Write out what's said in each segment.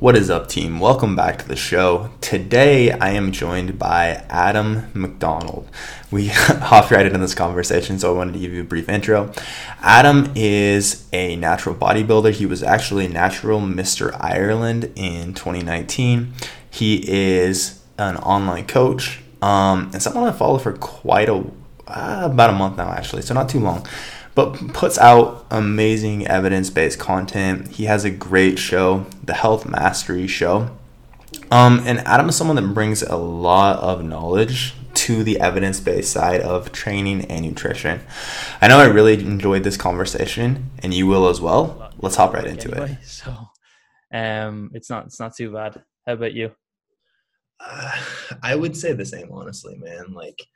What is up, team? Welcome back to the show. Today, I am joined by Adam McDonald. We hopped right into this conversation, so I wanted to give you a brief intro. Adam is a natural bodybuilder. He was actually natural Mr. Ireland in 2019. He is an online coach um, and someone I follow for quite a uh, about a month now, actually, so not too long but puts out amazing evidence based content. He has a great show, the Health Mastery Show. Um, and Adam is someone that brings a lot of knowledge to the evidence based side of training and nutrition. I know I really enjoyed this conversation, and you will as well. Let's hop right into anyway, it. So, um, it's not it's not too bad. How about you? Uh, I would say the same, honestly, man. Like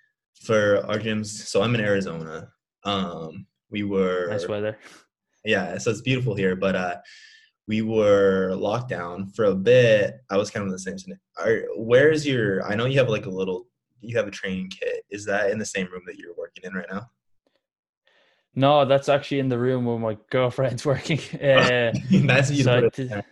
for our gyms, so I'm in Arizona. Um, we were nice weather. Yeah, so it's beautiful here, but uh, we were locked down for a bit. I was kind of in the same. Are, where's your? I know you have like a little. You have a training kit. Is that in the same room that you're working in right now? No, that's actually in the room where my girlfriend's working. Uh, that's you so I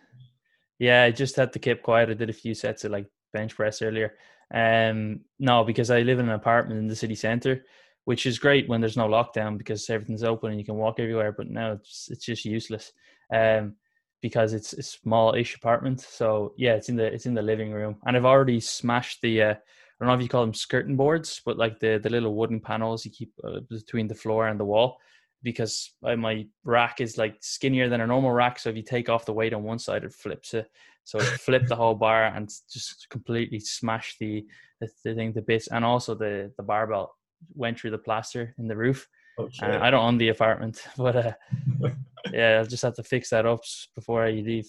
Yeah, I just had to keep quiet. I did a few sets of like bench press earlier. Um, no, because I live in an apartment in the city center, which is great when there's no lockdown because everything's open and you can walk everywhere. But now it's it's just useless um, because it's a small-ish apartment. So yeah, it's in the it's in the living room, and I've already smashed the. Uh, I don't know if you call them skirting boards, but like the the little wooden panels you keep uh, between the floor and the wall, because my rack is like skinnier than a normal rack. So if you take off the weight on one side, it flips it. So it flipped the whole bar and just completely smashed the, the, the thing, the bits, and also the the barbell went through the plaster in the roof. Oh, uh, I don't own the apartment, but uh, yeah, I'll just have to fix that up before I leave.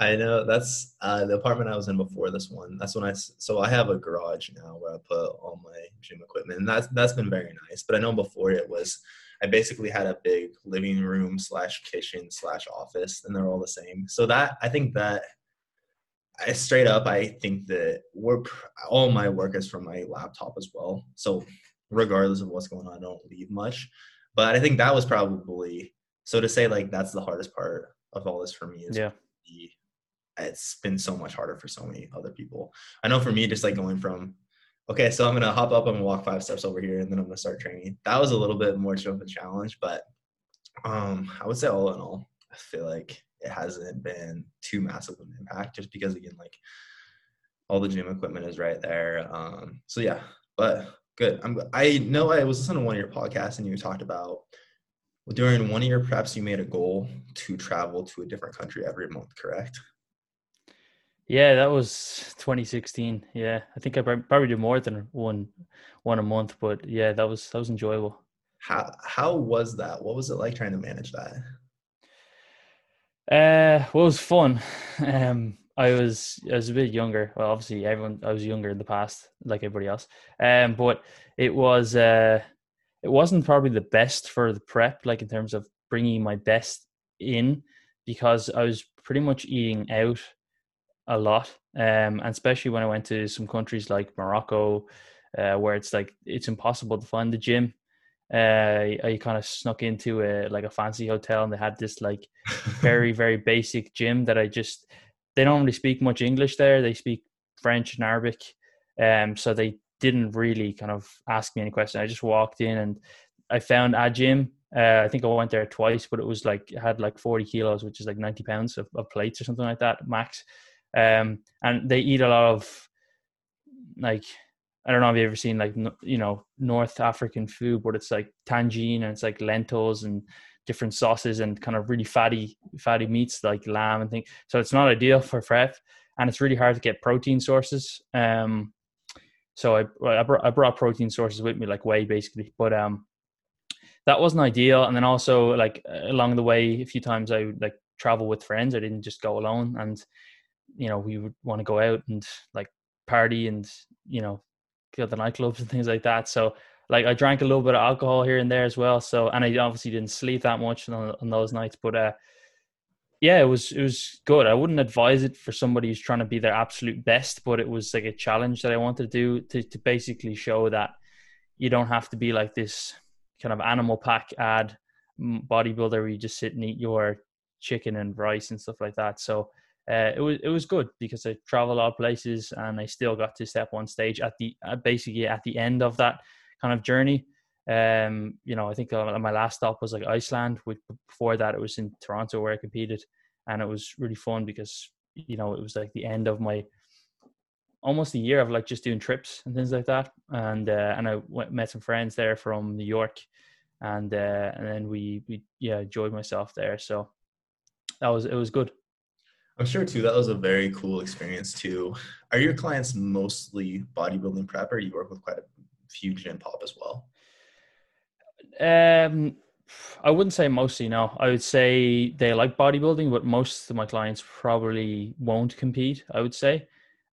I know that's uh, the apartment I was in before this one. That's when I so I have a garage now where I put all my gym equipment, and that's that's been very nice. But I know before it was I basically had a big living room slash kitchen slash office, and they're all the same. So that I think that I straight up I think that work all my work is from my laptop as well. So regardless of what's going on, I don't leave much. But I think that was probably so to say like that's the hardest part of all this for me is yeah. The, it's been so much harder for so many other people. I know for me, just like going from okay, so I'm gonna hop up, I'm gonna walk five steps over here, and then I'm gonna start training. That was a little bit more of a challenge, but um, I would say all in all, I feel like it hasn't been too massive of an impact, just because again, like all the gym equipment is right there. Um, so yeah, but Good. I'm, I know I was listening to one of your podcasts and you talked about during one of your preps, you made a goal to travel to a different country every month, correct? Yeah, that was 2016. Yeah, I think I probably did more than one one a month, but yeah, that was that was enjoyable. How how was that? What was it like trying to manage that? Uh, well, it was fun. Um, I was I was a bit younger. Well, obviously everyone I was younger in the past, like everybody else. Um, but it was uh, it wasn't probably the best for the prep, like in terms of bringing my best in, because I was pretty much eating out a lot, um, and especially when I went to some countries like Morocco, uh, where it's like it's impossible to find the gym. Uh, I kind of snuck into a like a fancy hotel, and they had this like very very basic gym that I just they don't really speak much English there. They speak French and Arabic. Um, so they didn't really kind of ask me any questions. I just walked in and I found a gym. Uh, I think I went there twice, but it was like it had like 40 kilos, which is like 90 pounds of, of plates or something like that max. Um, and they eat a lot of like I don't know if you've ever seen like you know North African food, but it's like tangine and it's like lentils and different sauces and kind of really fatty fatty meats like lamb and things. So it's not ideal for prep, and it's really hard to get protein sources. Um, so I I brought, I brought protein sources with me, like whey basically, but um, that wasn't ideal. And then also like along the way, a few times I would like travel with friends. I didn't just go alone, and you know we would want to go out and like party and you know go to the nightclubs and things like that. So like I drank a little bit of alcohol here and there as well. So and I obviously didn't sleep that much on, on those nights, but uh, yeah, it was it was good. I wouldn't advise it for somebody who's trying to be their absolute best, but it was like a challenge that I wanted to do to to basically show that you don't have to be like this kind of Animal Pak ad bodybuilder where you just sit and eat your chicken and rice and stuff like that. So uh, it was it was good because I traveled a lot of places and I still got to step on stage at the uh, basically at the end of that kind of journey. Um, you know, I think uh, my last stop was like Iceland. Which before that, it was in Toronto where I competed, and it was really fun because you know it was like the end of my almost a year of like just doing trips and things like that. And uh, and I went, met some friends there from New York, and uh, and then we we yeah enjoyed myself there. So that was it was good. I'm sure too. That was a very cool experience too. Are your clients mostly bodybuilding prep, or you work with quite a few gym pop as well? Um, I wouldn't say mostly. No, I would say they like bodybuilding, but most of my clients probably won't compete. I would say,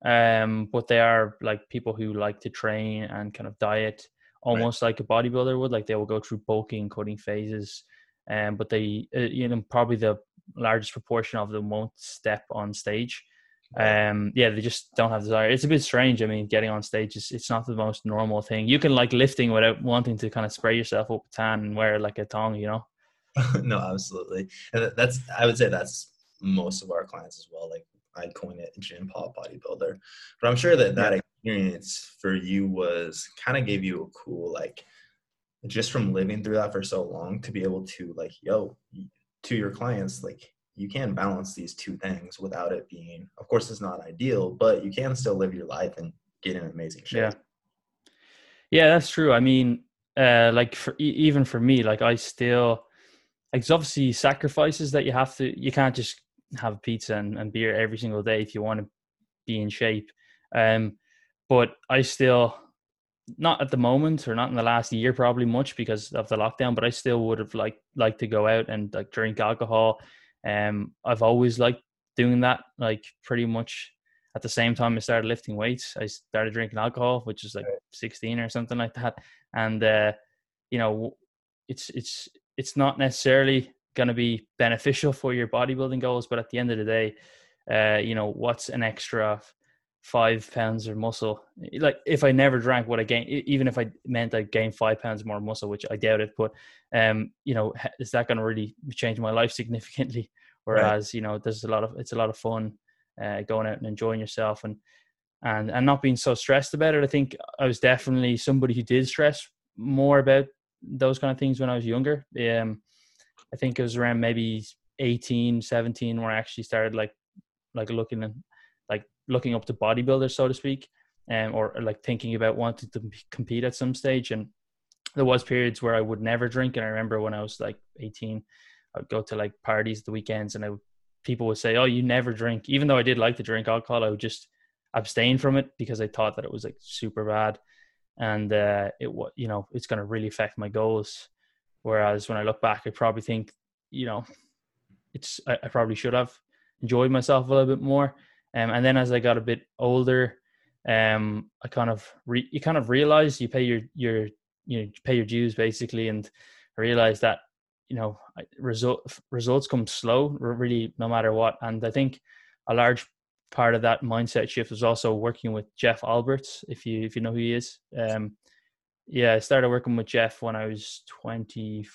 um, but they are like people who like to train and kind of diet almost right. like a bodybuilder would. Like they will go through bulking, cutting phases, um, but they, uh, you know, probably the largest proportion of them won't step on stage. Um, yeah, they just don't have desire. It's a bit strange. I mean, getting on stage is it's not the most normal thing. You can like lifting without wanting to kind of spray yourself up with tan and wear like a tongue, you know. no, absolutely, and that's I would say that's most of our clients as well. Like I'd coin it gym pop bodybuilder, but I'm sure that that experience for you was kind of gave you a cool like just from living through that for so long to be able to like yo to your clients like you can balance these two things without it being of course it's not ideal but you can still live your life and get in amazing shape. Yeah. Yeah that's true. I mean uh like for even for me like i still like it's obviously sacrifices that you have to you can't just have pizza and, and beer every single day if you want to be in shape. Um but i still not at the moment or not in the last year probably much because of the lockdown but i still would have like liked to go out and like drink alcohol um i've always liked doing that like pretty much at the same time i started lifting weights i started drinking alcohol which is like 16 or something like that. And uh you know it's it's it's not necessarily going to be beneficial for your bodybuilding goals but at the end of the day uh you know what's an extra five pounds of muscle. Like if I never drank, what I gain, even if I meant I gained five pounds more muscle, which I doubt it, but um, you know, is that going to really change my life significantly? Whereas, right. you know, there's a lot of it's a lot of fun uh, going out and enjoying yourself and and and not being so stressed about it. I think I was definitely somebody who did stress more about those kind of things when I was younger. Um, I think it was around maybe 18, 17 where I actually started like like looking and looking up to bodybuilders, so to speak, um, or, like thinking about wanting to compete at some stage. And there was periods where I would never drink. And I remember when I was like 18, I would go to like parties the weekends and I would, people would say, "Oh, you never drink." Even though I did like to drink alcohol, I would just abstain from it because I thought that it was like super bad, and uh, it was you know it's going to really affect my goals. Whereas when I look back, I probably think you know it's I, I probably should have enjoyed myself a little bit more. Um, and then as I got a bit older, um, I kind of re- you kind of realize you pay your your you know pay your dues basically, and I realized that you know result results come slow, really no matter what. And I think a large part of that mindset shift was also working with Jeff Alberts, if you if you know who he is. Um, yeah, I started working with Jeff when I was twenty,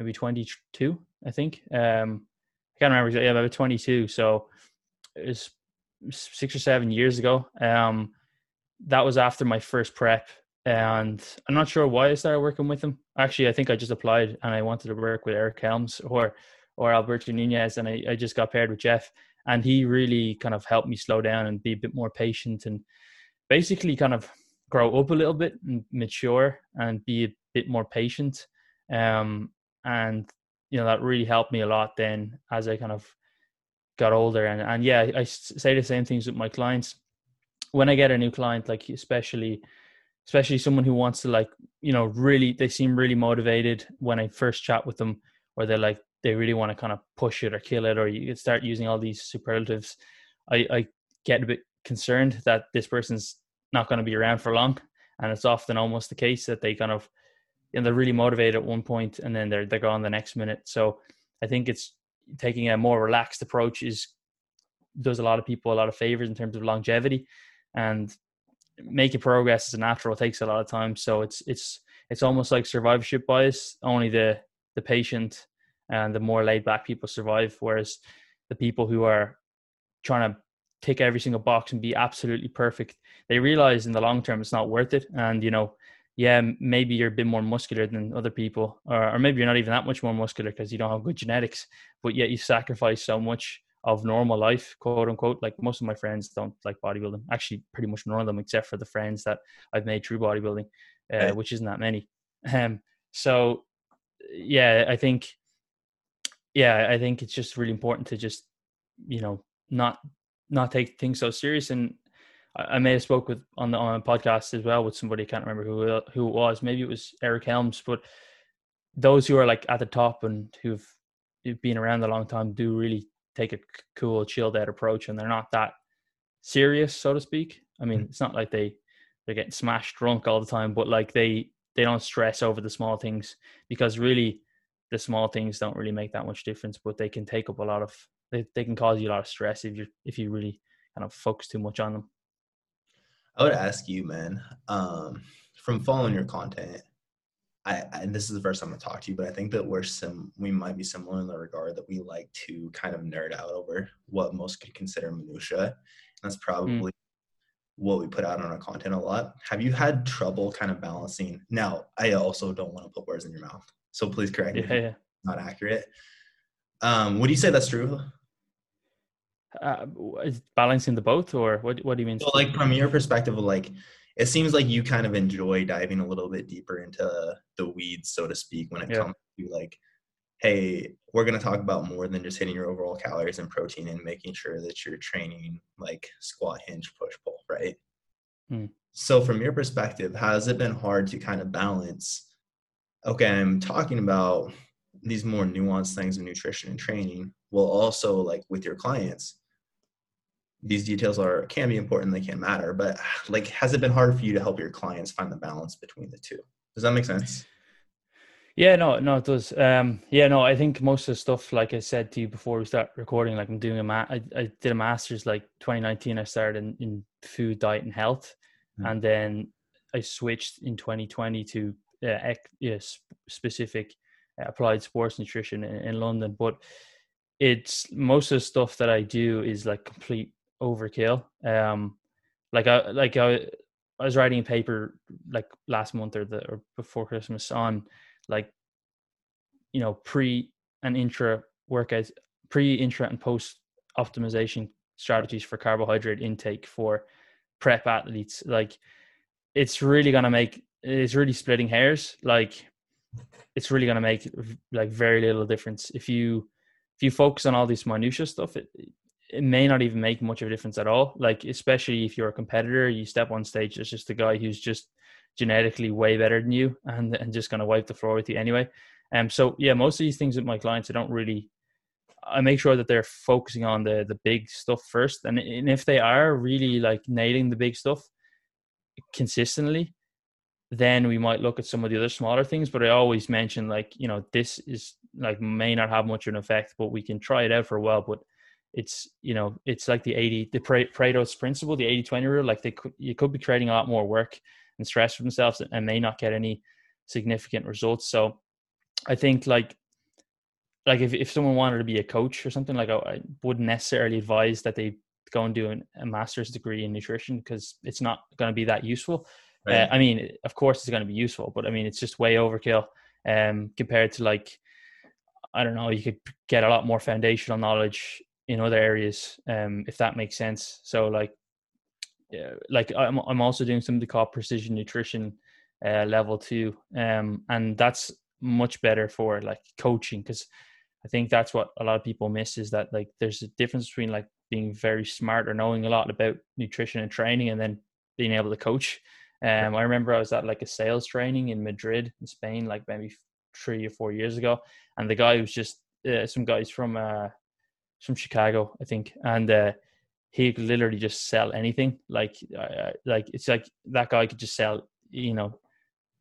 maybe twenty two, I think. Um, I can't remember. Exactly, yeah, about twenty two. So it was six or seven years ago. Um, that was after my first prep, and I'm not sure why I started working with him. Actually, I think I just applied and I wanted to work with Eric Helms or or Alberto Nunez, and I, I just got paired with Jeff, and he really kind of helped me slow down and be a bit more patient and basically kind of grow up a little bit and mature and be a bit more patient. Um, and you know that really helped me a lot then as I kind of got older and and yeah i say the same things with my clients. When i get a new client like especially especially someone who wants to like you know really they seem really motivated when i first chat with them or they're like they really want to kind of push it or kill it or you start using all these superlatives i i get a bit concerned that this person's not going to be around for long and it's often almost the case that they kind of you know they're really motivated at one point and then they're they're gone the next minute. So i think it's taking a more relaxed approach is does a lot of people a lot of favors in terms of longevity and making progress is a natural takes a lot of time so it's it's it's almost like survivorship bias only the the patient and the more laid back people survive whereas the people who are trying to tick every single box and be absolutely perfect, they realize in the long term it's not worth it. And you know, yeah, maybe you're a bit more muscular than other people, or, or maybe you're not even that much more muscular because you don't have good genetics, but yet you sacrifice so much of normal life, quote unquote. Like most of my friends don't like bodybuilding. Actually, pretty much none of them, except for the friends that I've made through bodybuilding, uh, which isn't that many. Um, so, yeah, I think, yeah, I think it's just really important to just, you know, not not take things so serious and I may have spoke with on the on a podcast as well with somebody I can't remember who who it was. Maybe it was Eric Helms, but those who are like at the top and who've been around a long time do really take a cool, chilled out approach, and they're not that serious, so to speak. I mean, mm-hmm. it's not like they they're getting smashed drunk all the time, but like they they don't stress over the small things because really the small things don't really make that much difference, but they can take up a lot of they, they can cause you a lot of stress if you if you really kind of focus too much on them. I would ask you, man, um, from following your content, I, and this is the first time I talk to you, but I think that we're sim we might be similar in the regard that we like to kind of nerd out over what most could consider minutia. That's hmm. probably mm. what we put out on our content a lot. Have you had trouble kind of balancing? Now, I also don't want to put words in your mouth, so please correct me. Yeah, yeah. Not accurate. Um, would you say that's true? Uh, balancing the both or what what do you mean so like from your perspective like it seems like you kind of enjoy diving a little bit deeper into the weeds so to speak when it yeah. comes to like hey we're going to talk about more than just hitting your overall calories and protein and making sure that you're training like squat hinge push pull right hmm. so from your perspective has it been hard to kind of balance okay i'm talking about these more nuanced things of nutrition and training will also like with your clients these details are can be important they can matter but like has it been hard for you to help your clients find the balance between the two? Does that make sense? Yeah no no it does. Um yeah no i think most of the stuff like i said to you before we start recording like i'm doing a ma- I, I did a master's like 2019 i started in, in food diet and health. Mm-hmm. and then i switched in 2020 to uh, ec- yeah, specific uh, applied sports nutrition in, in london. But it's most of the stuff that i do is like complete overkill. Um, like I like I, I was writing a paper like last month or the or before Christmas on like you know pre and intra workouts, pre intra and post optimization strategies for carbohydrate intake for prep athletes. Like it's really gonna make it's really splitting hairs. Like it's really gonna make like very little difference if you if you focus on all this minutia stuff. It, it may not even make much of a difference at all. Like especially if you're a competitor, you step on stage, there's just a guy who's just genetically way better than you and and just gonna wipe the floor with you anyway. Um so yeah, most of these things with my clients I don't really I make sure that they're focusing on the the big stuff first. And, and if they are really like nailing the big stuff consistently, then we might look at some of the other smaller things. But I always mention like, you know, this is like may not have much of an effect, but we can try it out for a while. But it's you know it's like the 80 the pareto's principle the 80 20 rule like they could you could be creating a lot more work and stress for themselves and may not get any significant results so i think like like if, if someone wanted to be a coach or something like i, I wouldn't necessarily advise that they go and do an, a master's degree in nutrition because it's not going to be that useful uh, right. uh, i mean of course it's going to be useful but i mean it's just way overkill um compared to like I don't know, you could get a lot more foundational knowledge in other areas, um, if that makes sense. So like, yeah, like I'm I'm also doing something called precision nutrition uh, level two, um, and that's much better for like coaching because I think that's what a lot of people miss is that like there's a difference between like being very smart or knowing a lot about nutrition and training and then being able to coach. Um, I remember I was at like a sales training in Madrid in Spain, like maybe three or four years ago, and the guy was just uh, some guys from uh, from Chicago, I think, and uh, he could literally just sell anything. Like, uh, like it's like that guy could just sell. You know,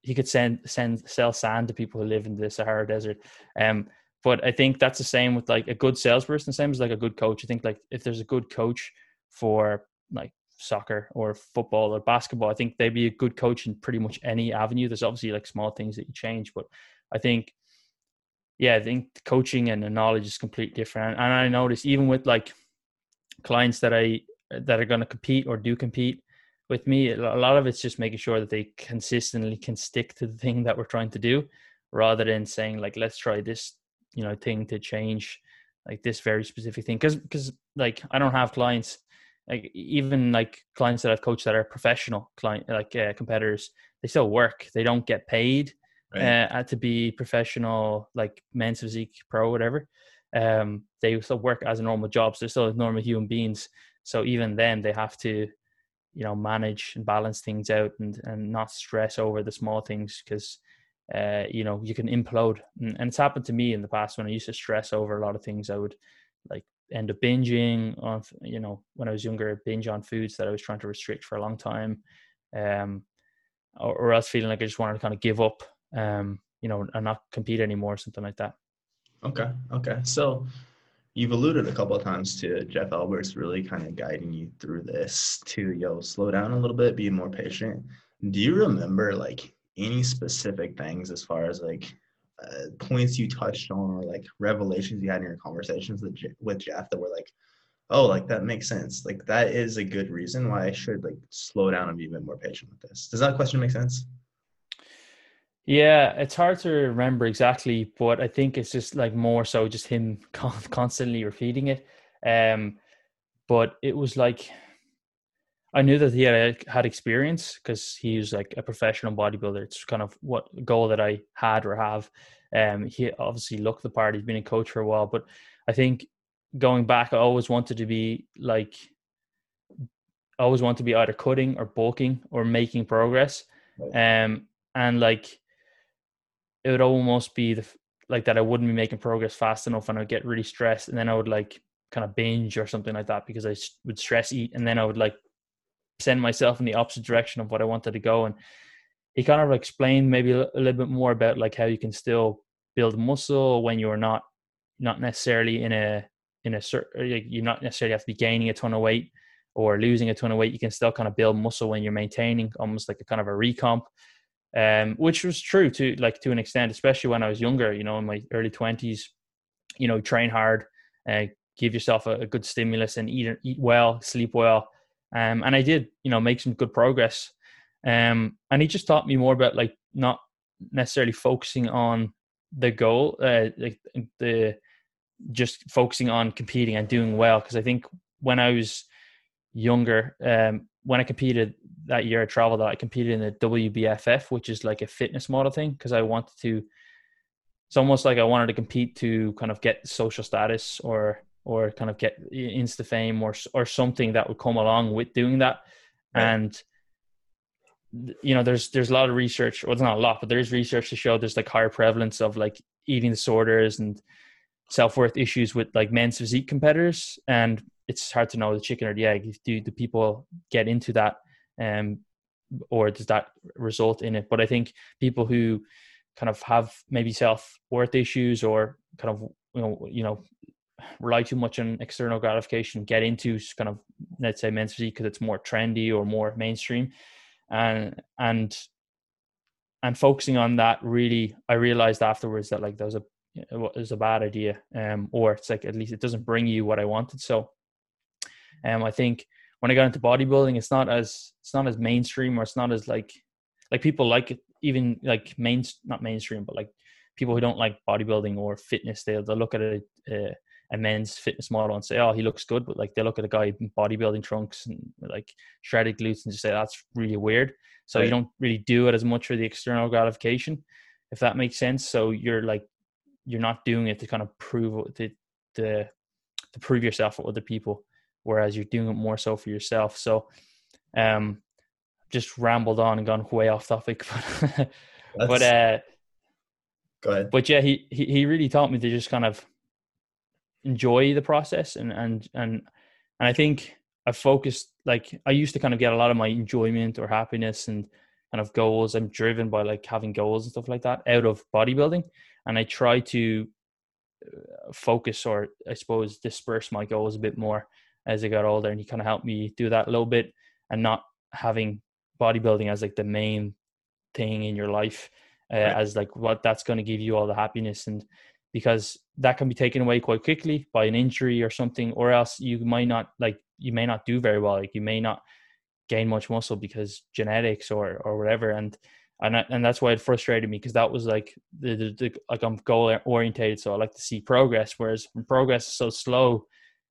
he could send send sell sand to people who live in the Sahara Desert. Um, but I think that's the same with like a good salesperson. Same as like a good coach. I think like if there's a good coach for like soccer or football or basketball, I think they'd be a good coach in pretty much any avenue. There's obviously like small things that you change, but I think yeah, I think coaching and the knowledge is completely different. And I notice even with like clients that I that are going to compete or do compete with me, a lot of it's just making sure that they consistently can stick to the thing that we're trying to do, rather than saying like, let's try this, you know, thing to change like this very specific thing. Because because like I don't have clients like even like clients that I've coached that are professional client like uh, competitors, they still work. They don't get paid right. uh, to be professional, like men's physique pro, whatever. Um, they still work as a normal job. So they're still normal human beings. So even then, they have to, you know, manage and balance things out and and not stress over the small things because. Uh, you know, you can implode, and, and it's happened to me in the past when I used to stress over a lot of things. I would like end up binging on you know when i was younger binge on foods that i was trying to restrict for a long time um or, or else feeling like i just wanted to kind of give up um you know and not compete anymore something like that okay okay so you've alluded a couple of times to jeff alberts really kind of guiding you through this to yo slow down a little bit be more patient do you remember like any specific things as far as like uh, points you touched on or like revelations you had in your conversations with, with Jeff that were like, oh, like that makes sense. Like that is a good reason why I should like slow down and be a bit more patient with this. Does that question make sense? Yeah, it's hard to remember exactly, but I think it's just like more so just him constantly repeating it. Um, but it was like I knew that he had had experience because he was like a professional bodybuilder. It's kind of what goal that I had or have. Um, he obviously looked the part. He's been a coach for a while, but I think going back, I always wanted to be like, I always want to be either cutting or bulking or making progress. Um, and like, it would almost be the like that. I wouldn't be making progress fast enough, and I'd get really stressed, and then I would like kind of binge or something like that because I would stress eat, and then I would like send myself in the opposite direction of what I wanted to go. And he kind of explained maybe a, little bit more about like how you can still build muscle when you're not not necessarily in a in a certain you're not necessarily have to be gaining a ton of weight or losing a ton of weight. You can still kind of build muscle when you're maintaining almost like a kind of a recomp. Um, which was true to like to an extent, especially when I was younger, you know, in my early twenties, you know, train hard, uh, give yourself a, a, good stimulus and eat eat well, sleep well, um, and I did, you know, make some good progress. Um, and he just taught me more about like not necessarily focusing on the goal, uh, like the just focusing on competing and doing well. Because I think when I was younger, um, when I competed that year, I traveled. I competed in the WBFF, which is like a fitness model thing, because I wanted to. It's almost like I wanted to compete to kind of get social status or or kind of get insta fame or or something that would come along with doing that right. and you know there's there's a lot of research well it's not a lot but there's research to show there's like higher prevalence of like eating disorders and self-worth issues with like men's physique competitors and it's hard to know the chicken or the egg. Do the people get into that um or does that result in it? But i think people who kind of have maybe self-worth issues or kind of you know you know rely too much on external gratification, get into kind of let's say men's physique because it's more trendy or more mainstream, and and and focusing on that really, I realized afterwards that like that was a it was a bad idea, um, or it's like at least it doesn't bring you what I wanted. So, um, I think when I got into bodybuilding, it's not as it's not as mainstream or it's not as like like people like it even like main not mainstream but like people who don't like bodybuilding or fitness they'll, they'll look at it uh, a men's fitness model and say, "Oh, he looks good," but like they look at a guy in bodybuilding trunks and like shredded glutes and just say that's really weird. So right. you don't really do it as much for the external gratification, if that makes sense. So you're like you're not doing it to kind of prove to to, to prove yourself with other people, whereas you're doing it more so for yourself. So, um, just rambled on and gone way off topic, but but uh, go ahead. But yeah, he he he really taught me to just kind of enjoy the process and and and and I think I focused like I used to kind of get a lot of my enjoyment or happiness and kind of goals. I'm driven by like having goals and stuff like that out of bodybuilding, and I try to uh, focus or I suppose disperse my goals a bit more as I got older, and he kind of helped me do that a little bit and not having bodybuilding as like the main thing in your life uh, right. as like what that's going to give you all the happiness and because that can be taken away quite quickly by an injury or something, or else you might not like you may not do very well. Like you may not gain much muscle because genetics or or whatever. And and I, and that's why it frustrated me because that was like the, the, the, like I'm goal orientated, so I like to see progress. Whereas progress is so slow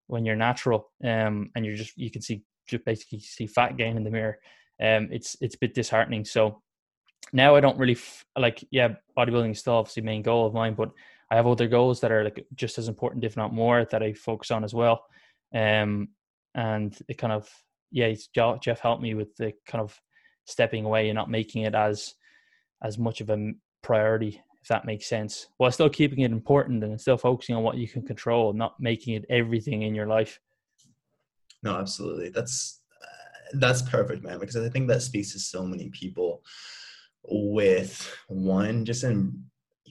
when you're natural, um, and you're just you can see just basically see fat gain in the mirror. Um, it's it's a bit disheartening. So now I don't really f- like yeah, bodybuilding is still obviously main goal of mine, but I have other goals that are like just as important, if not more, that I focus on as well. Um, and it kind of yeah, Jeff helped me with the kind of stepping away and not making it as as much of a priority if that makes sense while still keeping it important and still focusing on what you can control not making it everything in your life no absolutely that's uh, that's perfect man because i think that speaks to so many people with one just in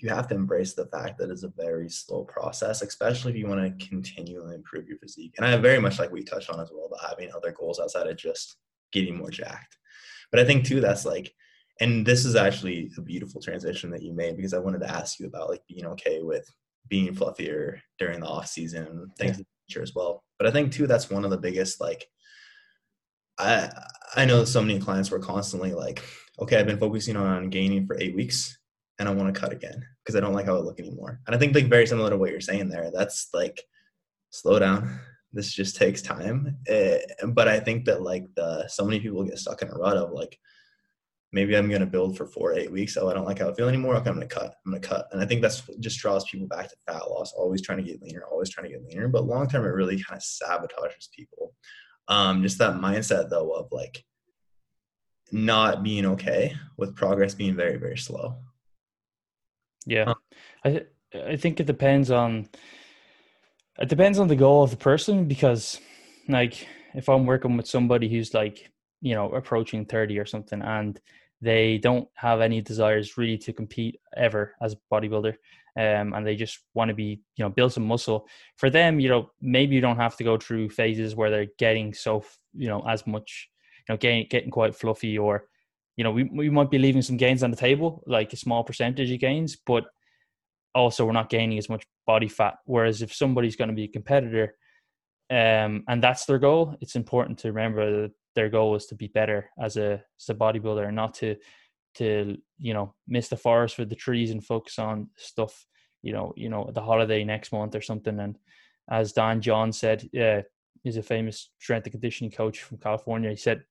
you have to embrace the fact that it's a very slow process, especially if you want to continually improve your physique. And I very much like we touched on as well about having other goals outside of just getting more jacked. But I think too that's like, and this is actually a beautiful transition that you made because I wanted to ask you about like being okay with being fluffier during the off season and things yeah. future as well. But I think too that's one of the biggest like I I know so many clients were constantly like, okay, I've been focusing on gaining for eight weeks and I want to cut again because I don't like how I look anymore. And I think like very similar to what you're saying there. That's like slow down, this just takes time. Uh, but I think that like the so many people get stuck in a rut of like maybe I'm gonna build for four eight weeks. Oh, I don't like how I feel anymore. Okay, I'm gonna cut. I'm gonna cut. And I think that's just draws people back to fat loss. Always trying to get leaner. Always trying to get leaner. But long term, it really kind of sabotages people. Um, just that mindset though of like not being okay with progress being very very slow. Yeah, I I think it depends on it depends on the goal of the person because like if i'm working with somebody who's like you know approaching 30 or something and they don't have any desires really to compete ever as a bodybuilder um, and they just want to be you know build some muscle for them you know maybe you don't have to go through phases where they're getting so you know as much you know getting getting quite fluffy or you know we, we might be leaving some gains on the table like a small percentage of gains but also we're not gaining as much body fat. Whereas if somebody's going to be a competitor, um, and that's their goal, it's important to remember that their goal is to be better as a as a bodybuilder, and not to to you know miss the forest for the trees and focus on stuff. You know, you know the holiday next month or something. And as Dan John said, uh, he's a famous strength and conditioning coach from California. He said,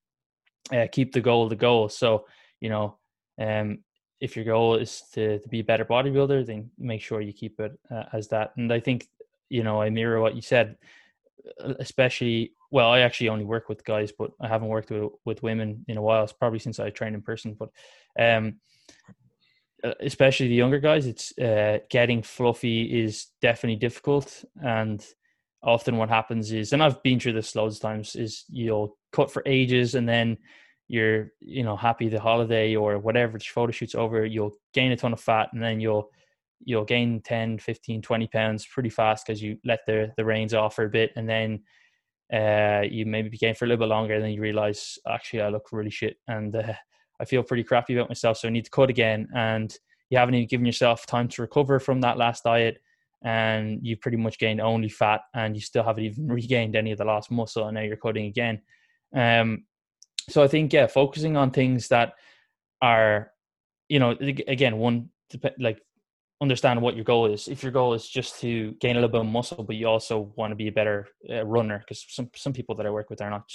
uh, "Keep the goal the goal." So you know, um, if your goal is to, to be a better bodybuilder, then make sure you keep it uh, as that. And I think, you know, I mirror what you said, uh, especially, well, I actually only work with guys, but I haven't worked with, with women in a while. It's probably since I trained in person, but, um, uh, especially the younger guys, it's, uh, getting fluffy is definitely difficult. And often what happens is, and I've been through this loads of times, is you'll cut for ages and then you're you know happy the holiday or whatever the photo shoot's over you'll gain a ton of fat and then you'll you'll gain 10 15 20 pounds pretty fast because you let the the reins off for a bit and then uh, you maybe gain for a little bit longer and then you realize actually i look really shit and uh, i feel pretty crappy about myself so i need to cut again and you haven't even given yourself time to recover from that last diet and you've pretty much gained only fat and you still haven't even regained any of the lost muscle and now you're cutting again. Um, so I think yeah, focusing on things that are, you know, again, one like understand what your goal is. If your goal is just to gain a little bit of muscle, but you also want to be a better uh, runner, because some some people that I work with are not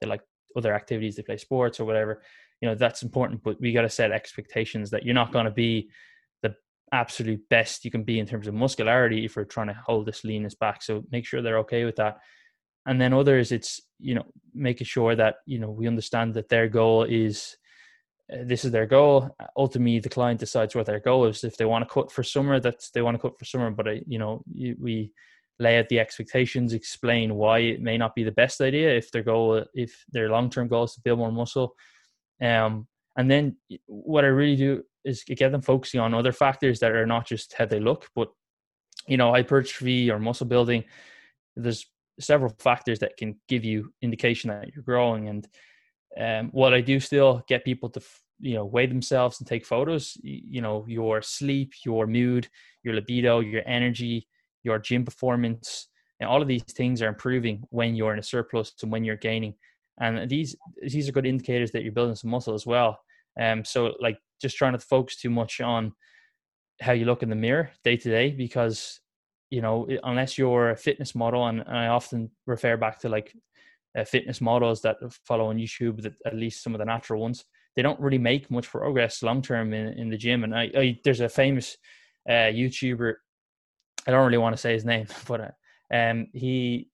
they like other activities, they play sports or whatever. You know, that's important, but we got to set expectations that you're not going to be the absolute best you can be in terms of muscularity if you're trying to hold this leanness back. So make sure they're okay with that and then others it's you know making sure that you know we understand that their goal is this is their goal. Ultimately the client decides what their goal is. If they want to cut for summer that's they want to cut for summer but uh, you know we lay out the expectations explain why it may not be the best idea if their goal if their long-term goal is to build more muscle. Um and then what i really do is get them focusing on other factors that are not just how they look but you know hypertrophy or muscle building. There's several factors that can give you indication that you're growing. And um, what I do still get people to you know weigh themselves and take photos you know your sleep your mood your libido your energy your gym performance and all of these things are improving when you're in a surplus and when you're gaining. And these these are good indicators that you're building some muscle as well. Um so like just trying to focus too much on how you look in the mirror day to day because you know unless you're a fitness model and, and i often refer back to like uh, fitness models that follow on youtube that at least some of the natural ones they don't really make much progress long term in, in the gym and I, I there's a famous uh, youtuber i don't really want to say his name but uh, um he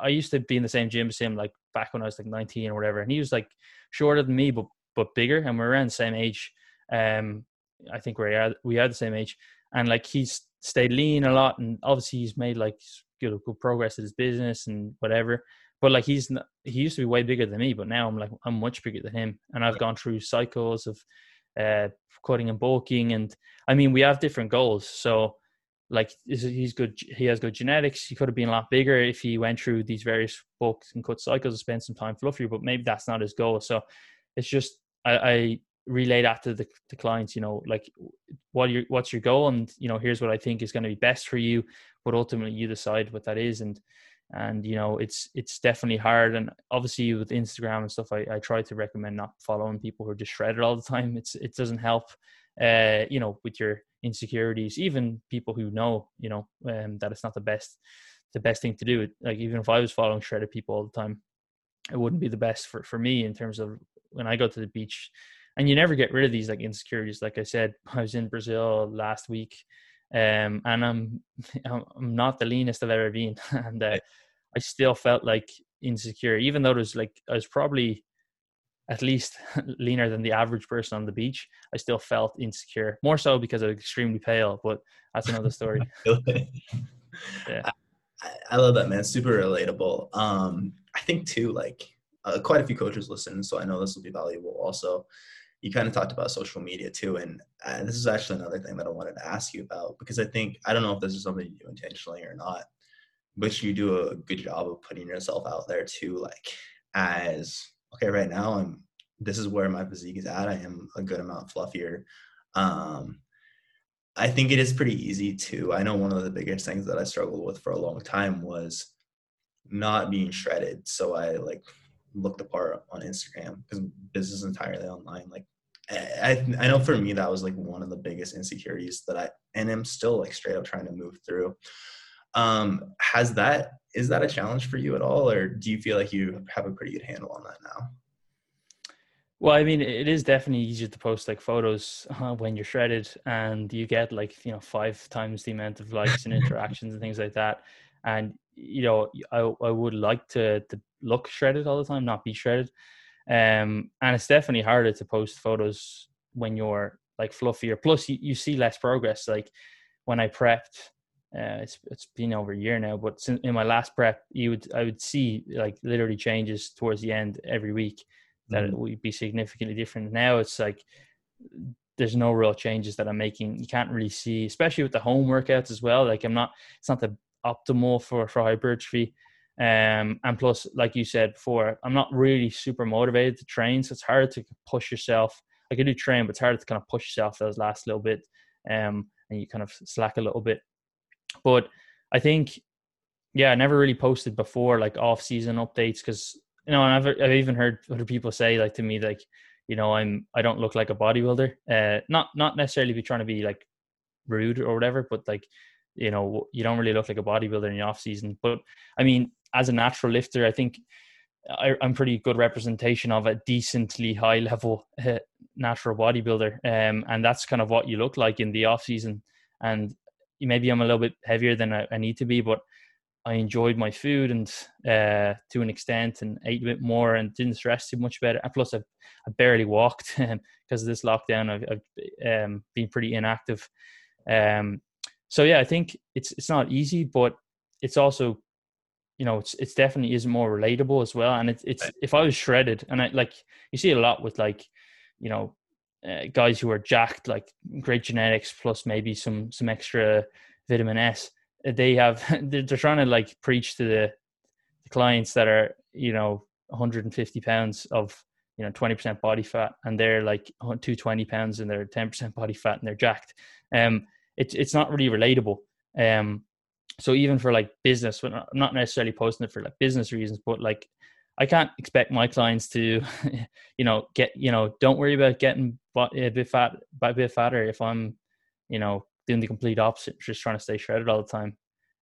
i used to be in the same gym as him like back when i was like 19 or whatever and he was like shorter than me but but bigger and we're around the same age um I think we are we are the same age, and like he's stayed lean a lot, and obviously he's made like good good progress at his business and whatever. But like he's not, he used to be way bigger than me, but now I'm like I'm much bigger than him, and I've gone through cycles of uh, cutting and bulking, and I mean we have different goals. So like he's good, he has good genetics. He could have been a lot bigger if he went through these various bulks and cut cycles and spent some time fluffier, but maybe that's not his goal. So it's just I, I relay that to the, the clients you know like what your what's your goal and you know here's what i think is going to be best for you but ultimately you decide what that is and and you know it's it's definitely hard. And obviously with instagram and stuff i, I try to recommend not following people who are just shredded all the time. It's it doesn't help uh you know with your insecurities even people who know you know um, that it's not the best the best thing to do. Like even if i was following shredded people all the time it wouldn't be the best for for me in terms of when i go to the beach. And you never get rid of these like insecurities. Like I said, I was in Brazil last week, um, and I'm I'm not the leanest I've ever been, and uh, I still felt like insecure, even though it was like I was probably at least leaner than the average person on the beach. I still felt insecure, more so because I was extremely pale. But that's another story. yeah. I, I love that man. Super relatable. Um, I think too, like uh, quite a few coaches listen, so I know this will be valuable. Also, you kind of talked about social media too, and uh, this is actually another thing that I wanted to ask you about because I think I don't know if this is something you do intentionally or not, but you do a good job of putting yourself out there too, like as okay, right now I'm this is where my physique is at. I am a good amount fluffier. Um, I think it is pretty easy to. I know one of the biggest things that I struggled with for a long time was not being shredded. So I like look the part on Instagram because business is entirely online. Like I, I know for me that was like one of the biggest insecurities that I and I'm still like straight up trying to move through. Um, has that is that a challenge for you at all, or do you feel like you have a pretty good handle on that now? Well, I mean, it is definitely easier to post like photos uh, when you're shredded, and you get like you know five times the amount of likes and interactions and things like that. And you know, I I would like to to look shredded all the time, not be shredded. Um, and it's definitely harder to post photos when you're like fluffier. Plus, you, you see less progress. Like when I prepped, uh, it's it's been over a year now, but in my last prep, you would I would see like literally changes towards the end every week that mm-hmm. it would be significantly different. Now it's like there's no real changes that I'm making. You can't really see, especially with the home workouts as well. Like I'm not, it's not the optimal for for hypertrophy. Um, and plus, like you said before, I'm not really super motivated to train, so it's hard to push yourself. I can do train, but it's hard to kind of push yourself those last little bit, um, and you kind of slack a little bit. But I think, yeah, I never really posted before like off season updates because you know, I've I've even heard other people say like to me like, you know, I'm I don't look like a bodybuilder. Uh, not not necessarily be trying to be like rude or whatever, but like you know you don't really look like a bodybuilder in the off season but i mean as a natural lifter i think I, am pretty good representation of a decently high level uh, natural bodybuilder. Um, and that's kind of what you look like in the off season. And maybe i'm a little bit heavier than i, I need to be but i enjoyed my food and uh, to an extent and ate a bit more and didn't stress too much it. And plus i, I barely walked because of this lockdown. I've, I've um, been pretty inactive. Um, so yeah, I think it's it's not easy, but it's also, you know, it's it's definitely is more relatable as well. And it's it's if I was shredded, and I like you see a lot with like, you know, uh, guys who are jacked, like great genetics plus maybe some some extra vitamin S. Uh, they have they're, they're trying to like preach to the, the clients that are you know 150 pounds of you know 20% body fat and they're like 220 pounds and they're 10% body fat and they're jacked um it's it's not really relatable um so even for like business i'm not necessarily posting it for like business reasons but like i can't expect my clients to you know get you know don't worry about getting a bit fat a bit fatter if i'm you know doing the complete opposite just trying to stay shredded all the time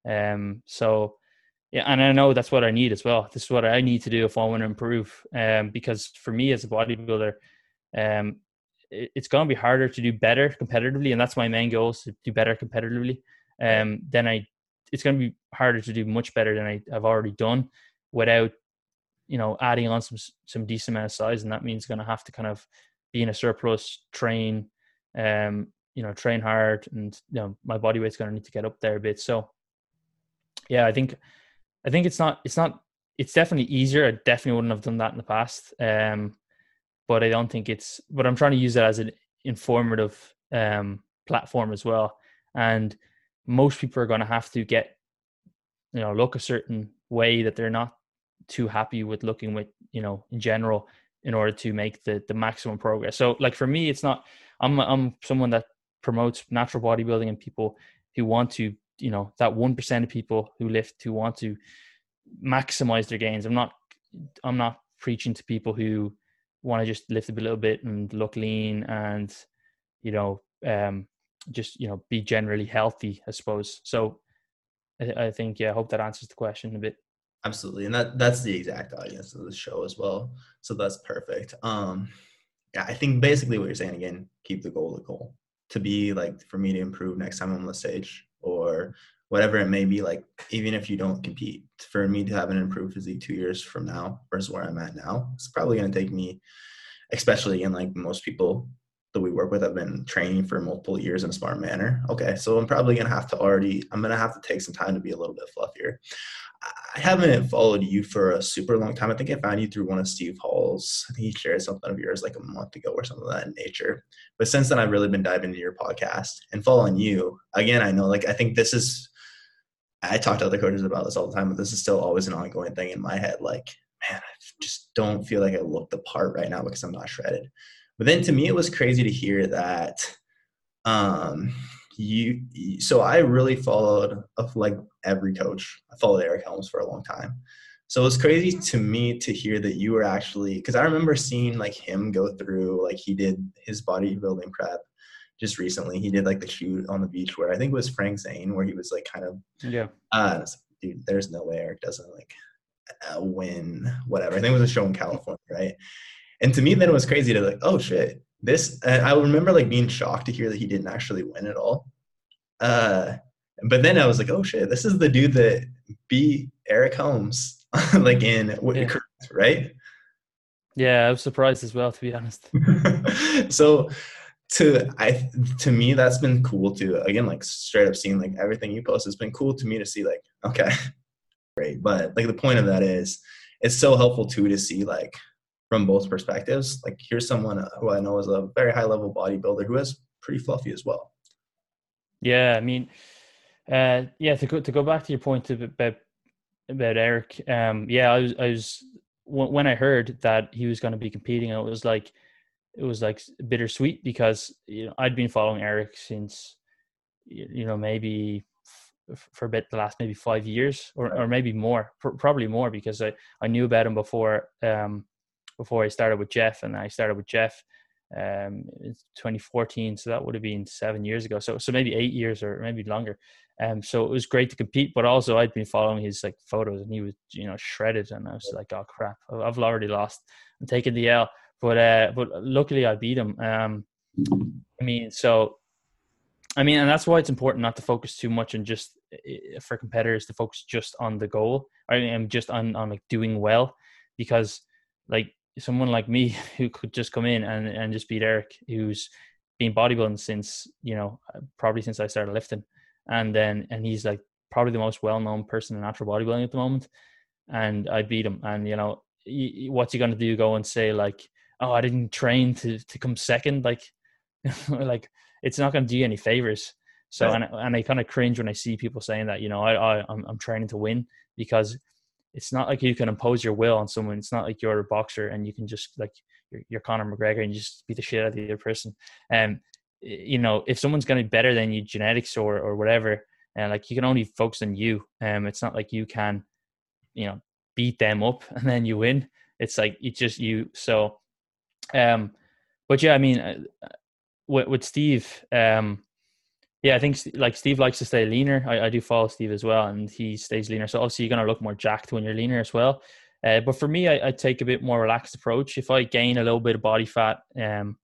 um so yeah, and I know that's what I need as well. This is what I need to do if I want to improve. Um, because for me as a bodybuilder, um, it, it's going to be harder to do better competitively, and that's my main goal: is to do better competitively. Um, then I, it's going to be harder to do much better than I have already done, without, you know, adding on some some decent amount of size, and that means going to have to kind of be in a surplus, train, um, you know, train hard, and you know, my body weight's going to need to get up there a bit. So, yeah, I think I think it's not it's not it's definitely easier. I definitely wouldn't have done that in the past. Um, but I don't think it's but I'm trying to use it as an informative um platform as well. And most people are gonna have to get you know look a certain way that they're not too happy with looking with, you know, in general in order to make the the maximum progress. So like for me it's not I'm I'm someone that promotes natural bodybuilding and people who want to you know that one percent of people who lift who want to maximize their gains. I'm not I'm not preaching to people who want to just lift a little bit and look lean and you know um just you know be generally healthy i suppose. So i, I think yeah i hope that answers the question a bit. Absolutely and that that's the exact audience of the show as well so that's perfect. Um yeah i think basically what you're saying again keep the goal the goal. To be like for me to improve next time i'm on the stage or whatever it may be like even if you don't compete for me to have an improved physique two years from now versus where i'm at now it's probably going to take me especially in like most people that we work with have been training for multiple years in a smart manner. Okay so i'm probably to have to already i'm to have to take some time to be a little bit fluffier. I haven't followed you for a super long time. I think i found you through one of steve hall's i think he shared something of yours like a month ago or something of that nature. But since then i've really been diving into your podcast and following you. Again i know like i think this is I talk to other coaches about this all the time, but this is still always an ongoing thing in my head. Like, man, I just don't feel like I look the part right now because I'm not shredded. But then to me, it was crazy to hear that um, you. So I really followed like every coach. I followed Eric Helms for a long time. So it was crazy to me to hear that you were actually because I remember seeing like him go through like he did his bodybuilding prep just recently. He did like the shoot on the beach where I think it was Frank Zane, where he was like kind of yeah. Uh, dude, there's no way Eric doesn't like uh, win whatever. I think it was a show in California, right? And to me, then it was crazy to like, oh shit, this. And I remember like being shocked to hear that he didn't actually win at all. Uh, but then I was like, oh shit, this is the dude that beat Eric Helms, like in yeah. right? Yeah, I was surprised as well, to be honest. so to I to me that's been cool to again like straight up seeing like everything you post has been cool to me to see like okay great but like the point of that is it's so helpful too to see like from both perspectives. Like here's someone who I know is a very high level bodybuilder who is pretty fluffy as well. Yeah I mean uh yeah to go to go back to your point about about Eric um yeah I was I was when I heard that he was going to be competing it was like it was like bittersweet because you know I'd been following Eric since you know maybe for a bit the last maybe five years or, or maybe more probably more because I, I knew about him before um before I started with Jeff and I started with Jeff um in 2014 so that would have been seven years ago so so maybe eight years or maybe longer um so it was great to compete but also I'd been following his like photos and he was you know shredded and I was like oh crap I've already lost I'm taking the L but uh, but luckily I beat him. Um, I mean, so I mean, and that's why it's important not to focus too much on just for competitors to focus just on the goal. I mean, just on on like doing well, because like someone like me who could just come in and and just beat Eric, who's been bodybuilding since you know uh, probably since I started lifting, and then and he's like probably the most well known person in natural bodybuilding at the moment, and I beat him, and you know what's he going to do? Go and say like oh, I didn't train to to come second. Like, like it's not going to do you any favors. So, and and I kind of cringe when I see people saying that. You know, I, I I'm I'm training to win because it's not like you can impose your will on someone. It's not like you're a boxer and you can just like you're, you're Conor McGregor and you just beat the shit out of the other person. Um, you know, if someone's going to be better than you, genetics or or whatever, and uh, like you can only focus on you. Um, it's not like you can, you know, beat them up and then you win. It's like it's just you. So, um, but yeah, I mean, uh, with, with Steve, um, yeah, I think like Steve likes to stay leaner. I, I do follow Steve as well, and he stays leaner. So obviously, you're going to look more jacked when you're leaner as well. Uh, but for me, I, I, take a bit more relaxed approach. If I gain a little bit of body fat, um,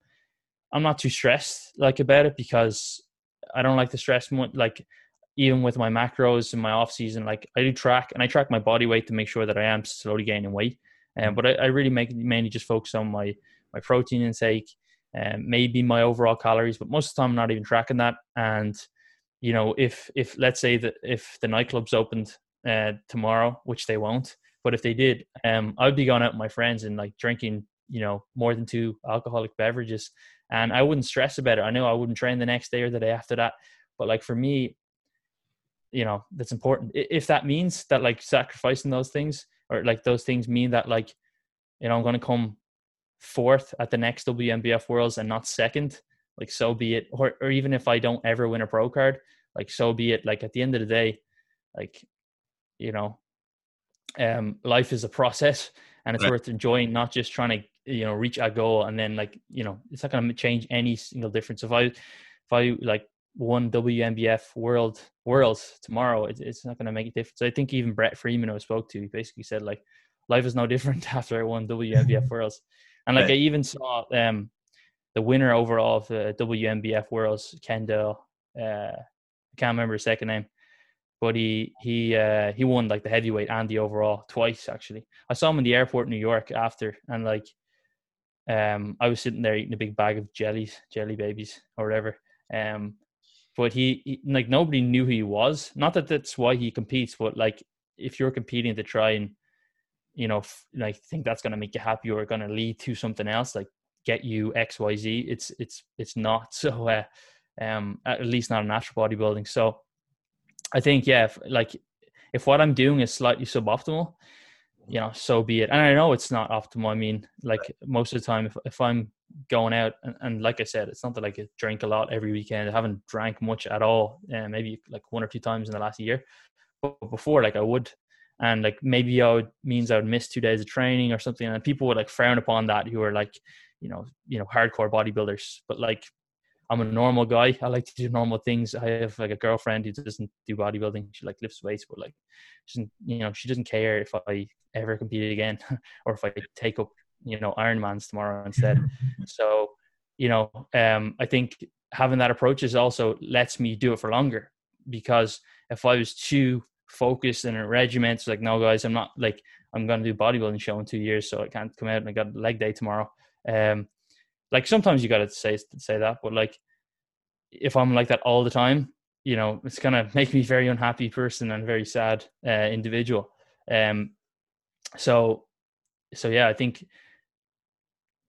I'm not too stressed like about it because I don't like the stress. More, Like even with my macros in my off season, like I do track and I track my body weight to make sure that I am slowly gaining weight. Um, but I, I really make mainly just focus on my my protein intake, um, maybe my overall calories, but most of the time I'm not even tracking that. And you know, if if let's say that if the nightclubs opened uh, tomorrow, which they won't, but if they did, um, I'd be going out with my friends and like drinking, you know, more than two alcoholic beverages, and I wouldn't stress about it. I know I wouldn't train the next day or the day after that, but like for me, you know, that's important. If that means that like sacrificing those things or like those things mean that like, you know, I'm going to come fourth at the next WNBF Worlds and not second, like so be it. Or or even if I don't ever win a pro card, like so be it. Like at the end of the day, like you know, um, life is a process and it's right. worth enjoying, not just trying to you know reach a goal and then like you know it's not going to change any single difference. If I if I like won WNBF World Worlds tomorrow, it, it's not going to make a difference. I think even Brett Freeman, who I spoke to, he basically said like life is no different after I won WNBF Worlds. And like right. I even saw um, the winner overall of the WNBF Worlds, Kendall. Uh, I can't remember his second name, but he he uh, he won like the heavyweight and the overall twice actually. I saw him in the airport in New York after, and like um, I was sitting there eating a big bag of jellies, jelly babies or whatever. Um, but he, he like nobody knew who he was. Not that that's why he competes, but like if you're competing to try and you know, f- like think that's going to make you happy or going to lead to something else, like get you X, Y, Z. It's it's it's not. So, uh, um, at least not in natural bodybuilding. So, I think yeah, if, like if what I'm doing is slightly suboptimal, you know, so be it. And I know it's not optimal. I mean, like most of the time, if if I'm going out and, and like I said, it's not that like I drink a lot every weekend. I haven't drank much at all, uh, maybe like one or two times in the last year. But before, like I would and like maybe I would means I would miss two days of training or something, and people would like frown upon that who are like, you know, you know, hardcore bodybuilders. But like, I'm a normal guy. I like to do normal things. I have like a girlfriend who doesn't do bodybuilding. She like lifts weights, but like, she doesn't, you know, she doesn't care if I ever compete again or if I take up, you know, Ironmans tomorrow instead. so, you know, um, I think having that approach is also lets me do it for longer because if I was too focused and a regiment. It's like, no, guys, I'm not like I'm to do bodybuilding show in two years, so I can't come out and I got leg day tomorrow. Um, like sometimes you got to say say that, but like if I'm like that all the time, you know, it's gonna make me very unhappy person and very sad uh, individual. Um, so, so yeah, I think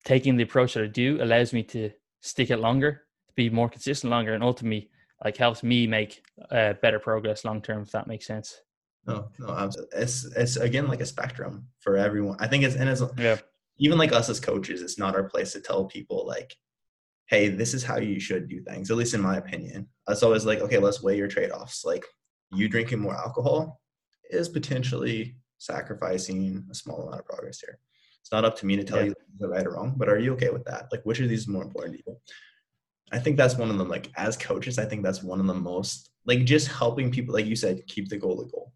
taking the approach that I do allows me to stick it longer, to be more consistent longer, and ultimately like helps me make uh, better progress long term if that makes sense. No no it's it's again like a spectrum for everyone. I think it's and it's yeah. even like us as coaches it's not our place to tell people like hey this is how you should do things at least in my opinion. It's always like okay let's weigh your trade-offs. Like you drinking more alcohol is potentially sacrificing a small amount of progress here. It's not up to me to tell yeah. you the right or wrong but are you okay with that? Like which of these is more important to you I think that's one of them. Like as coaches, I think that's one of the most like just helping people, like you said, keep the goal the goal,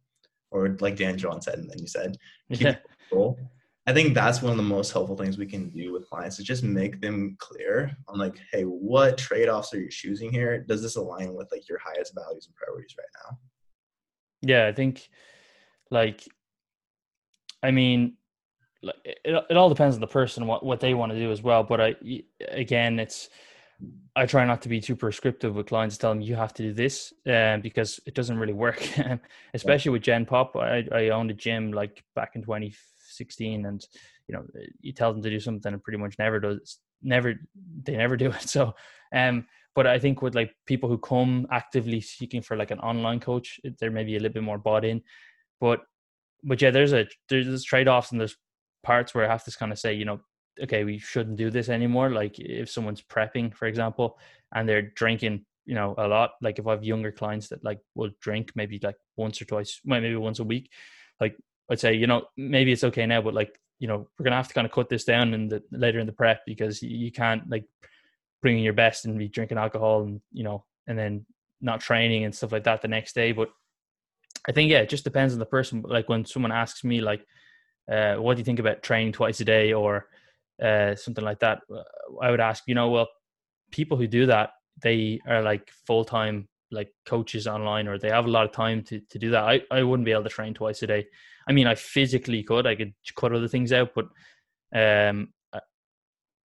or like Dan John said, and then you said, keep yeah. the goal. I think that's one of the most helpful things we can do with clients is just make them clear on like, hey, what trade offs are you choosing here? Does this align with like your highest values and priorities right now? Yeah, I think like, I mean, like it, it all depends on the person what what they want to do as well. But I again, it's I try not to be too prescriptive with clients, tell them you have to do this, um, because it doesn't really work. Especially with Gen Pop, I, I owned a gym like back in 2016, and you know you tell them to do something and pretty much never does, never they never do it. So, um, but I think with like people who come actively seeking for like an online coach, they're maybe a little bit more bought in. But but yeah, there's a there's trade offs and there's parts where I have to kind of say, you know, okay, we shouldn't do this anymore. Like if someone's prepping, for example, and they're drinking, you know, a lot. Like if I have younger clients that like will drink maybe like once or twice, maybe once a week, like I'd say, you know, maybe it's okay now, but like, you know, we're gonna have to kind of cut this down in the later in the prep because you can't like bring in your best and be drinking alcohol and you know, and then not training and stuff like that the next day. But I think yeah, it just depends on the person. Like when someone asks me like, uh, "What do you think about training twice a day?" or uh, something like that, uh, I would ask, you know, well, people who do that, they are like full time like coaches online, or they have a lot of time to to do that. I I wouldn't be able to train twice a day. I mean, I physically could. I could cut other things out, but um,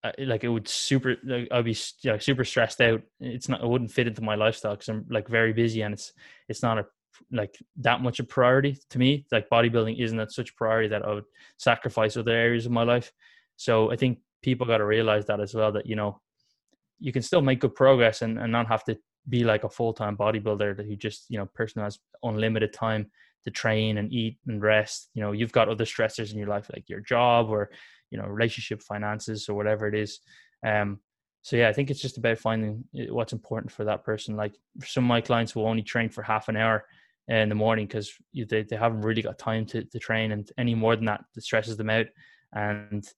I, like it would super. Like, I'd be you know, super stressed out. It's not. It wouldn't fit into my lifestyle because I'm like very busy, and it's it's not a like that much a priority to me. Like bodybuilding isn't that such a priority that I would sacrifice other areas of my life. So I think people got to realize that as well. That you know, you can still make good progress and, and not have to be like a full time bodybuilder that you just you know person has unlimited time to train and eat and rest. You know, you've got other stressors in your life like your job or you know relationship, finances, or whatever it is. Um, so yeah, I think it's just about finding eh, what's important for that person. Like some of my clients will only train for half an hour in the morning because they, they haven't really got time to, to train and any more than that stresses them out and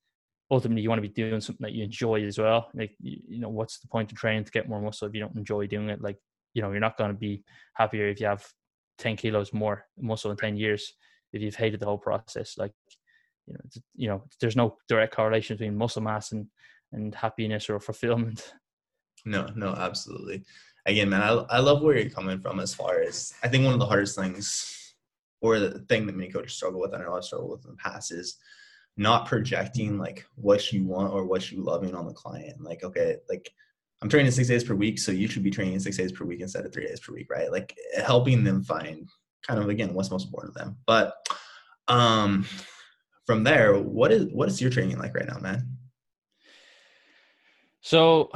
ultimately you want to be doing something that you enjoy as well. Like you know what's the point of training to get more muscle if you don't enjoy doing it? Like you know you're not going to be happier if you have 10 kilos more muscle in 10 years if you've hated the whole process. Like you know you know there's no direct correlation between muscle mass and and happiness or fulfillment. No no absolutely. Again, man, I, I love where you're coming from as far as I think one of the hardest things or the thing that many coaches struggle with, and I know I've struggled with in the past is not projecting like what you want or what you loving on the client. Like, okay, like I'm training six days per week, so you should be training six days per week instead of three days per week, right? Like helping them find kind of again what's most important to them. But um from there, what is what is your training like right now, man? So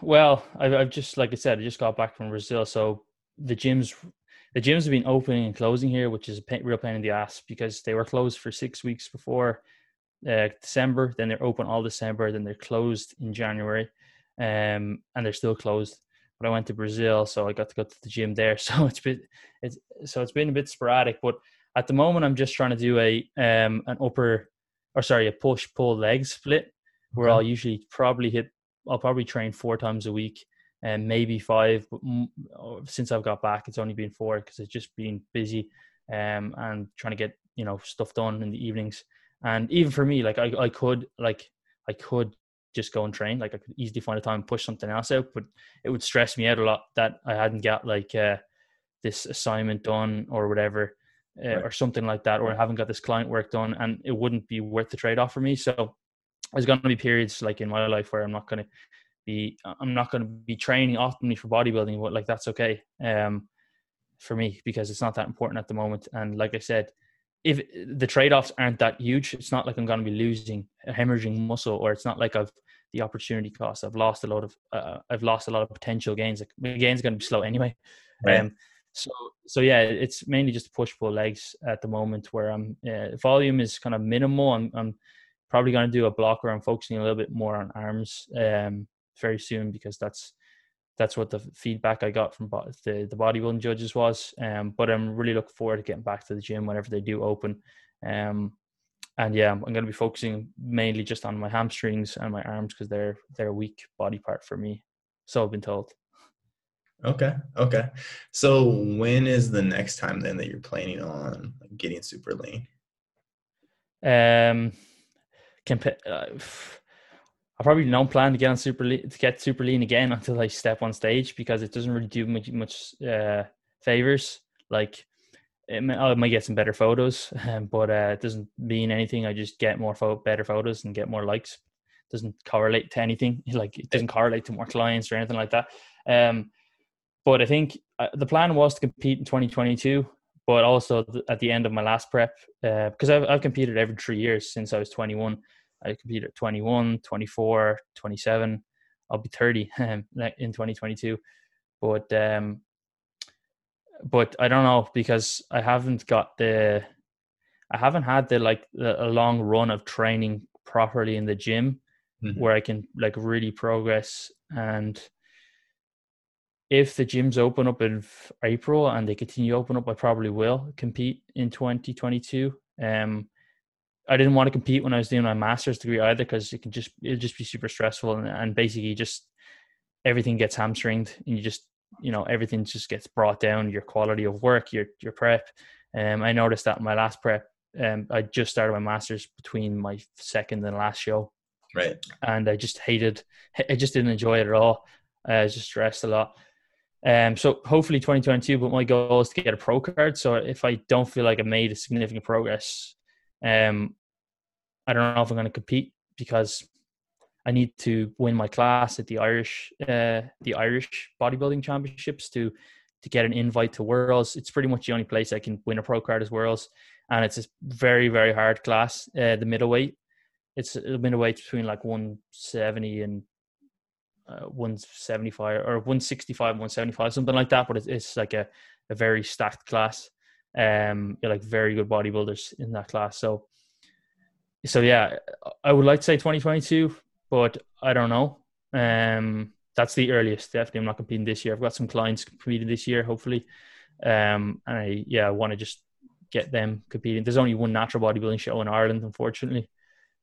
well, I've, I've just like I said, I just got back from Brazil, so the gyms, the gyms have been opening and closing here, which is a pain, real pain in the ass because they were closed for six weeks before uh, December. Then they're open all December. Then they're closed in January, um, and they're still closed. But I went to Brazil, so I got to go to the gym there. So it's been it's so it's been a bit sporadic. But at the moment, I'm just trying to do a um an upper or sorry a push pull leg split where okay. I'll usually probably hit I'll probably train four times a week and maybe five. But since I've got back, it's only been four because it's just been busy um, and trying to get you know stuff done in the evenings. And even for me, like I, I could like I could just go and train. Like I could easily find a time and push something else out, but it would stress me out a lot that I hadn't got like uh, this assignment done or whatever. Uh, right. Or something like that, or I haven't got this client work done, and it wouldn't be worth the trade off for me. So there's going to be periods like in my life where I'm not going to be I'm not going to be training optimally for bodybuilding, but like that's okay um, for me because it's not that important at the moment. And like I said, if the trade offs aren't that huge, it's not like I'm going to be losing a hemorrhaging muscle, or it's not like I've the opportunity cost. I've lost a lot of uh, I've lost a lot of potential gains. Like the gains going to be slow anyway. Right. Um, so so yeah, it's mainly just push pull legs at the moment where I'm uh, volume is kind of minimal. I'm, I'm probably going to do a block where I'm focusing a little bit more on arms um, very soon because that's that's what the feedback I got from the the bodybuilding judges was. Um, but I'm really looking forward to getting back to the gym whenever they do open. Um, and yeah, I'm going to be focusing mainly just on my hamstrings and my arms because they're they're a weak body part for me. So I've been told. Okay. Okay. So when is the next time then that you're planning on getting super lean? Um, compa- uh, I probably don't plan to get on super lean, to get super lean again until I step on stage because it doesn't really do much much uh, favors. Like may, I might get some better photos, um, but uh, it doesn't mean anything. I just get more fo- better photos and get more likes. It doesn't correlate to anything. Like it doesn't correlate to more clients or anything like that. Um, but I think uh, the plan was to compete in 2022 but also at the end of my last prep, because uh, I've, I've competed every three years since I was 21. I competed at 21, 24, 27. I'll be 30 um, in 2022. But um, but I don't know because I haven't got the I haven't had the like the, a long run of training properly in the gym mm-hmm. where I can like really progress. And if the gyms open up in April and they continue open up, I probably will compete in 2022. Um, I didn't want to compete when I was doing my master's degree either because it can just it'll just be super stressful and, and basically just everything gets hamstringed and you just you know everything just gets brought down your quality of work your your prep. Um i noticed that in my last prep um i just started my masters between my second and last show. Right. And i just hated i just didn't enjoy it at all. I was just stressed a lot. Um so hopefully 2022 but my goal is to get a pro card so if i don't feel like i made a significant progress um i don't know if i'm going to compete because I need to win my class at the Irish uh, the Irish bodybuilding championships to to get an invite to Worlds. It's pretty much the only place I can win a pro card as Worlds, and it's a very very hard class. Uh, the middleweight, it's a middleweight between like 170 and uh, 175 or 165 175 something like that but it's, it's like a, a very stacked class um you're like very good bodybuilders in that class so so yeah i would like to say 2022 but I don't know. Um, that's the earliest. Definitely, I'm not competing this year. I've got some clients competing this year, hopefully. Um, and I yeah, I want to just get them competing. There's only one natural bodybuilding show in Ireland, unfortunately.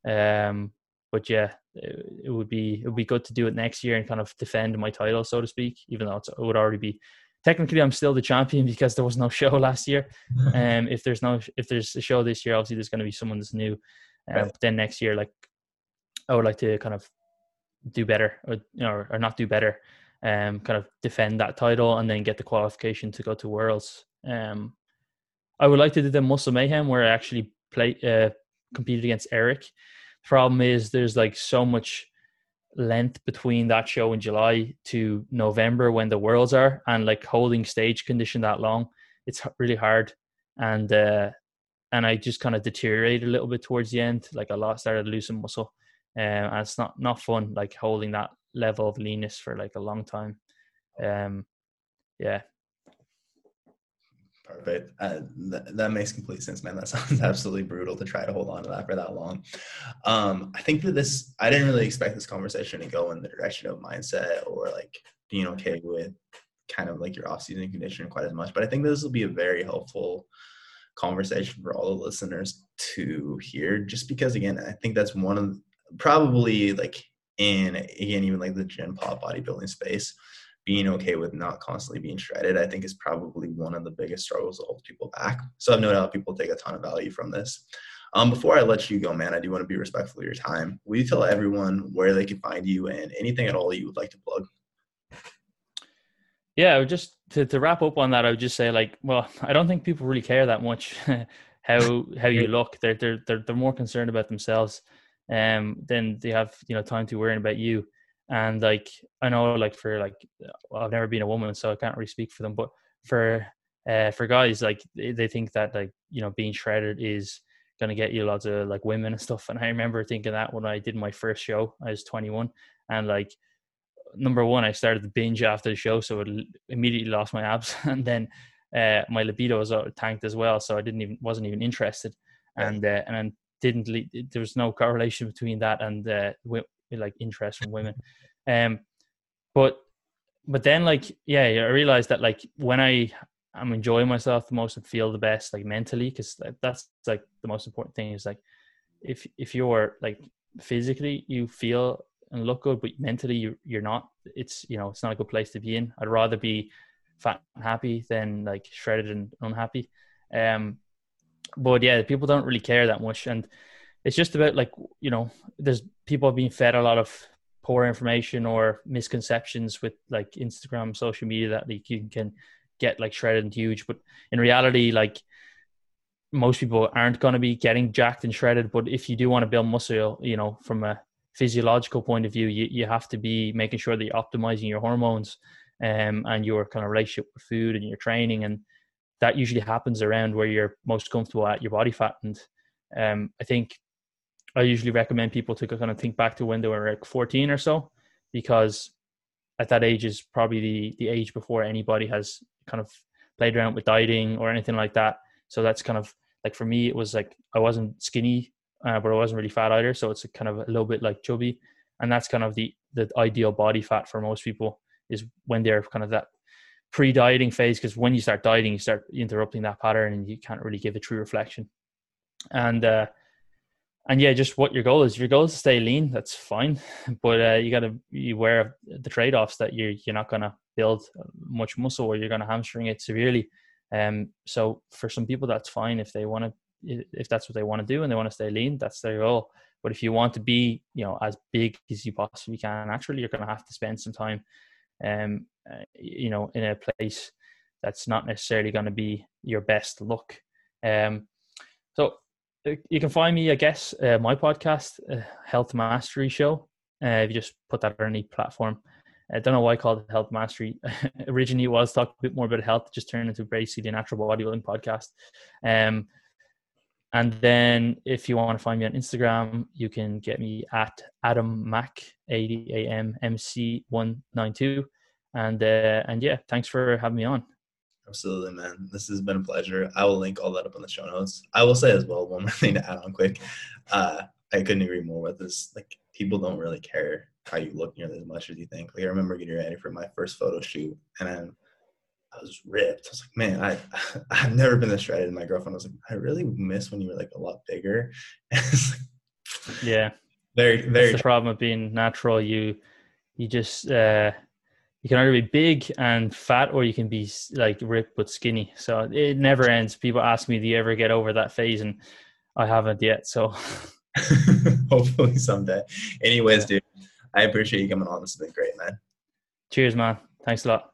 Um, but yeah, it, it, would be it would be good to do it next year and kind of defend my title, so to speak. Even though it would already be technically I'm still the champion because there was no show last year. Um, if there's no if there's a show this year, obviously there's going to be someone that's new. Um, right. Then next year, like I would like to kind of do better or you know or not do better um kind of defend that title and then get the qualification to go to worlds um i would like to do the muscle mayhem where i actually play uh competed against eric the problem is there's like so much length between that show in july to november when the worlds are and like holding stage condition that long it's really hard and uh and i just kind of deteriorated a little bit towards the end like i lost started losing muscle um, and it's not not fun like holding that level of leanness for like a long time. Um, yeah. Perfect. Uh, th- that makes complete sense, man. That sounds absolutely brutal to try to hold on to that for that long. Um, I think that this, I didn't really expect this conversation to go in the direction of mindset or like being okay with kind of like your off-season condition quite as much. But I think this will be a very helpful conversation for all the listeners to hear, just because again, I think that's one of probably like in again even like the gen pop bodybuilding space being okay with not constantly being shredded i think is probably one of the biggest struggles that holds people back. So i've no doubt people take a ton of value from this. Um, before i let you go man i do want to be respectful of your time. Will you tell everyone where they can find you and anything at all you would like to plug? Yeah just to, to wrap up on that i would just say like well i don't think people really care that much how how you look. They're, they're they're they're more concerned about themselves um, then they have you know time to worrying about you. And like I know, like for like I've never been a woman, so I can't really speak for them. But for uh, for guys, like they think that like you know being shredded is gonna get you lots of like women and stuff. And I remember thinking that when I did my first show, I was 21, and like number one, I started to binge after the show, so it immediately lost my abs, and then uh, my libido was tanked as well, so I didn't even wasn't even interested. And uh, and then didn't lead, there was no correlation between that and uh, like interest from women. Um but but then like yeah i realized that like when i i'm enjoying myself the most and feel the best like mentally because that's like the most important thing is like if if you're like physically you feel and look good but mentally you, you're not it's you know it's not a good place to be in. I'd rather be fat and happy than like shredded and unhappy. Um but yeah, people don't really care that much, and it's just about like you know, there's people being fed a lot of poor information or misconceptions with like Instagram, social media that like you can get like shredded and huge, but in reality, like most people aren't going to be getting jacked and shredded. But if you do want to build muscle, you know, from a physiological point of view, you, you have to be making sure that you're optimizing your hormones um, and your kind of relationship with food and your training and that usually happens around where you're most comfortable at your body fat. And um, I think I usually recommend people to kind of think back to when they were like 14 or so, because at that age is probably the, the age before anybody has kind of played around with dieting or anything like that. So that's kind of like for me, it was like I wasn't skinny, uh, but I wasn't really fat either. So it's kind of a little bit like chubby, and that's kind of the the ideal body fat for most people is when they're kind of that pre-dieting phase. Because when you start dieting, you start interrupting that pattern, and you can't really give a true reflection. And uh, and yeah, just what your goal is. Your goal is to stay lean. That's fine, but uh, you got to be aware of the trade offs that you're you're not going to build much muscle or you're going to hamstring it severely. Um, so for some people, that's fine if they want to, if that's what they want to do and they want to stay lean, that's their goal. But if you want to be, you know, as big as you possibly can, naturally, you're going to have to spend some time, um, uh, you know, in a place that's not necessarily going to be your best look. Um, so uh, you can find me, I guess, uh, my podcast, uh, Health Mastery Show. Uh, if you just put that on any platform, I don't know why I called it Health Mastery. Originally, it was talk a bit more about health, just turned into basically the natural bodybuilding podcast. Um, and then if you want to find me on Instagram, you can get me at Adam Mac, D A M M C 192. And, uh, and yeah, thanks for having me on. Absolutely, man. This has been a pleasure. I will link all that up in the show notes. I will say as well, one more thing to add on quick. Uh, I couldn't agree more with this. Like, people don't really care how you look nearly as much as you think. Like I remember getting ready for my first photo shoot, and I'm, I was ripped. I was like, man, I I've never been this shredded. And my girlfriend was like, I really miss when you were like a lot bigger. yeah, very very. That's the problem of being natural. You you just uh, you can either be big and fat, or you can be like ripped but skinny. So it never ends. People ask me, "Do you ever get over that phase?" And I haven't yet. So. Hopefully someday. Anyways, yeah. dude, I appreciate you coming on. This has been great, man. Cheers, man. Thanks a lot.